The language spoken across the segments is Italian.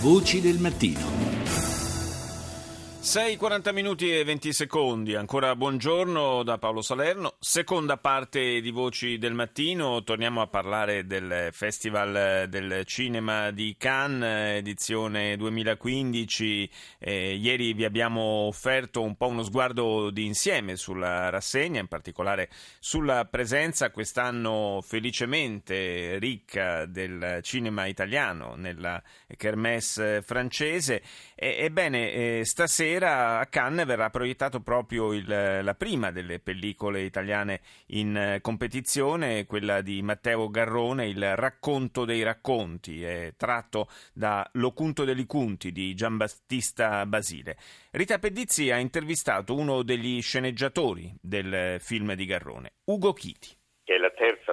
Voci del mattino. 6.40 minuti e 20 secondi, ancora buongiorno da Paolo Salerno. Seconda parte di Voci del Mattino, torniamo a parlare del Festival del Cinema di Cannes, edizione 2015. Eh, ieri vi abbiamo offerto un po' uno sguardo di insieme sulla rassegna, in particolare sulla presenza quest'anno felicemente ricca del cinema italiano nella Kermesse francese. Ebbene, eh, stasera sera a Cannes verrà proiettato proprio il, la prima delle pellicole italiane in eh, competizione, quella di Matteo Garrone, Il racconto dei racconti, è tratto da Locunto degli Cunti di Giambattista Basile. Rita Pedizzi ha intervistato uno degli sceneggiatori del film di Garrone, Ugo Chiti è la terza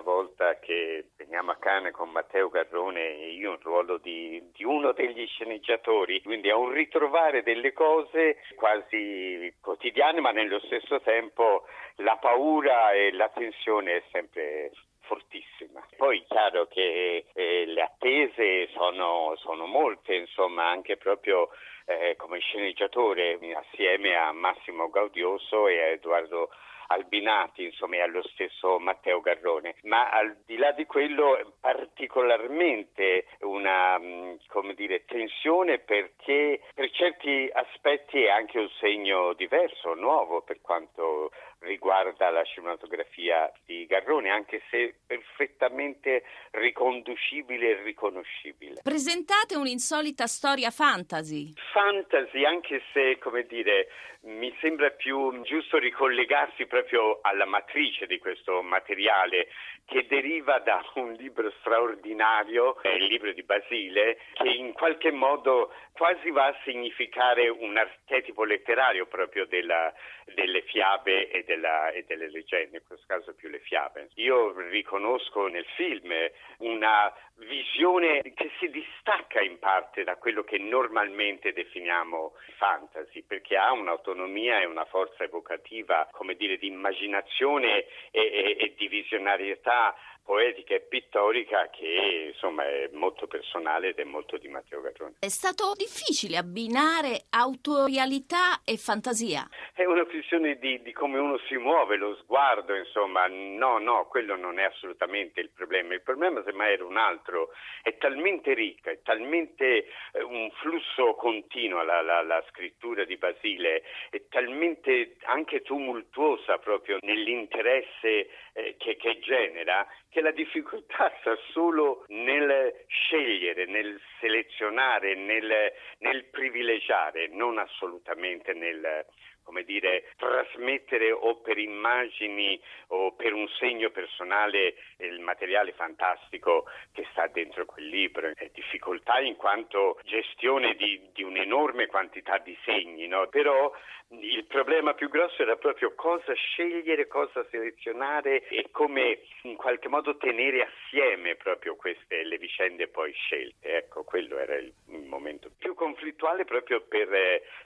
volta che veniamo a Cane con Matteo Garrone e io in ruolo di, di, uno degli sceneggiatori, quindi è un ritrovare delle cose quasi quotidiane, ma nello stesso tempo la paura e la tensione è sempre fortissima. Poi è chiaro che eh, le attese sono, sono, molte, insomma, anche proprio eh, come sceneggiatore assieme a Massimo Gaudioso e a Edoardo Albinati, insomma, e allo stesso Matteo Garrone. Ma al di là di quello, particolarmente una mm, come dire, tensione perché per certi aspetti è anche un segno diverso, nuovo per quanto riguarda la cinematografia di Garrone, anche se perfettamente riconducibile e riconoscibile. Presentate un'insolita storia fantasy. Fantasy, anche se, come dire, mi sembra più giusto ricollegarsi proprio alla matrice di questo materiale che deriva da un libro straordinario, il libro di Basile, che in qualche modo quasi va a significare un archetipo letterario proprio della, delle fiabe e, della, e, delle leggende, in questo caso più le fiabe. Io riconosco nel film una visione che si distacca in parte da quello che normalmente definiamo fantasy, perché ha un'autonomia e una forza evocativa, come dire, di immaginazione e, e, e di visionarietà poetica e pittorica che insomma è molto personale ed è molto di Matteo Garrone. È stato difficile abbinare autorialità e fantasia? È una questione di, di, come uno si muove, lo sguardo, insomma, no, no, quello non è assolutamente il problema. Il problema semmai era un altro, è talmente ricca, è talmente eh, un flusso continuo la, la, la scrittura di Basile, è talmente anche tumultuosa proprio nell'interesse eh, che, che genera che la difficoltà sta solo nel scegliere, nel selezionare, nel, nel privilegiare, non assolutamente nel come dire, trasmettere o per immagini o per un segno personale il materiale fantastico che sta dentro quel libro. È difficoltà in quanto gestione di, di un'enorme quantità di segni, no? però il problema più grosso era proprio cosa scegliere, cosa selezionare e come in qualche modo tenere assieme proprio queste le vicende poi scelte. Ecco, quello era il, il momento più conflittuale proprio per,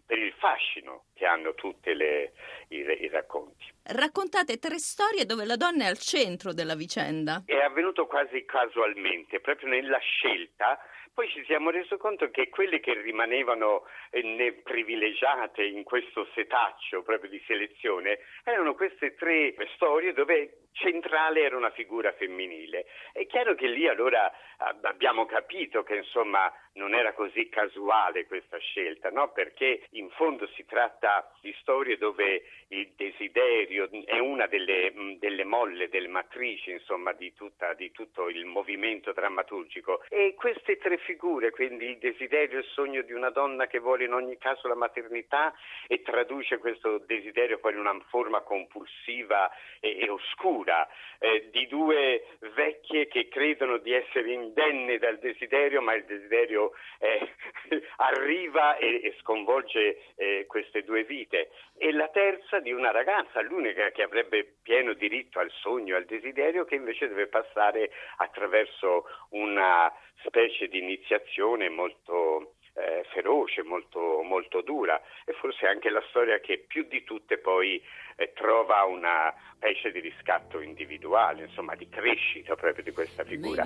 per il fascino che hanno tutti i, i racconti. Raccontate tre storie dove la donna è al centro della vicenda. È avvenuto quasi casualmente, proprio nella scelta. Poi ci siamo resi conto che quelle che rimanevano eh, privilegiate in questo setaccio proprio di selezione erano queste tre storie dove centrale era una figura femminile. È chiaro che lì allora abbiamo capito che insomma non era così casuale questa scelta, no? perché in fondo si tratta di storie dove il desiderio è una delle, delle molle, delle matrici insomma, di, tutta, di, tutto il movimento drammaturgico e queste tre figure, quindi il desiderio e il sogno di una donna che vuole in ogni caso la maternità e traduce questo desiderio poi in una forma compulsiva e, e oscura, eh, di due vecchie che credono di essere indenne dal desiderio ma il desiderio eh, arriva e, e sconvolge eh, queste due vite. E la terza di una ragazza, l'unica che avrebbe pieno diritto al sogno, al desiderio, che invece deve passare attraverso una specie di iniziazione molto eh, feroce, molto, molto, dura e forse anche la storia che più di tutte poi eh, trova una specie di riscatto individuale, insomma di crescita proprio di questa figura.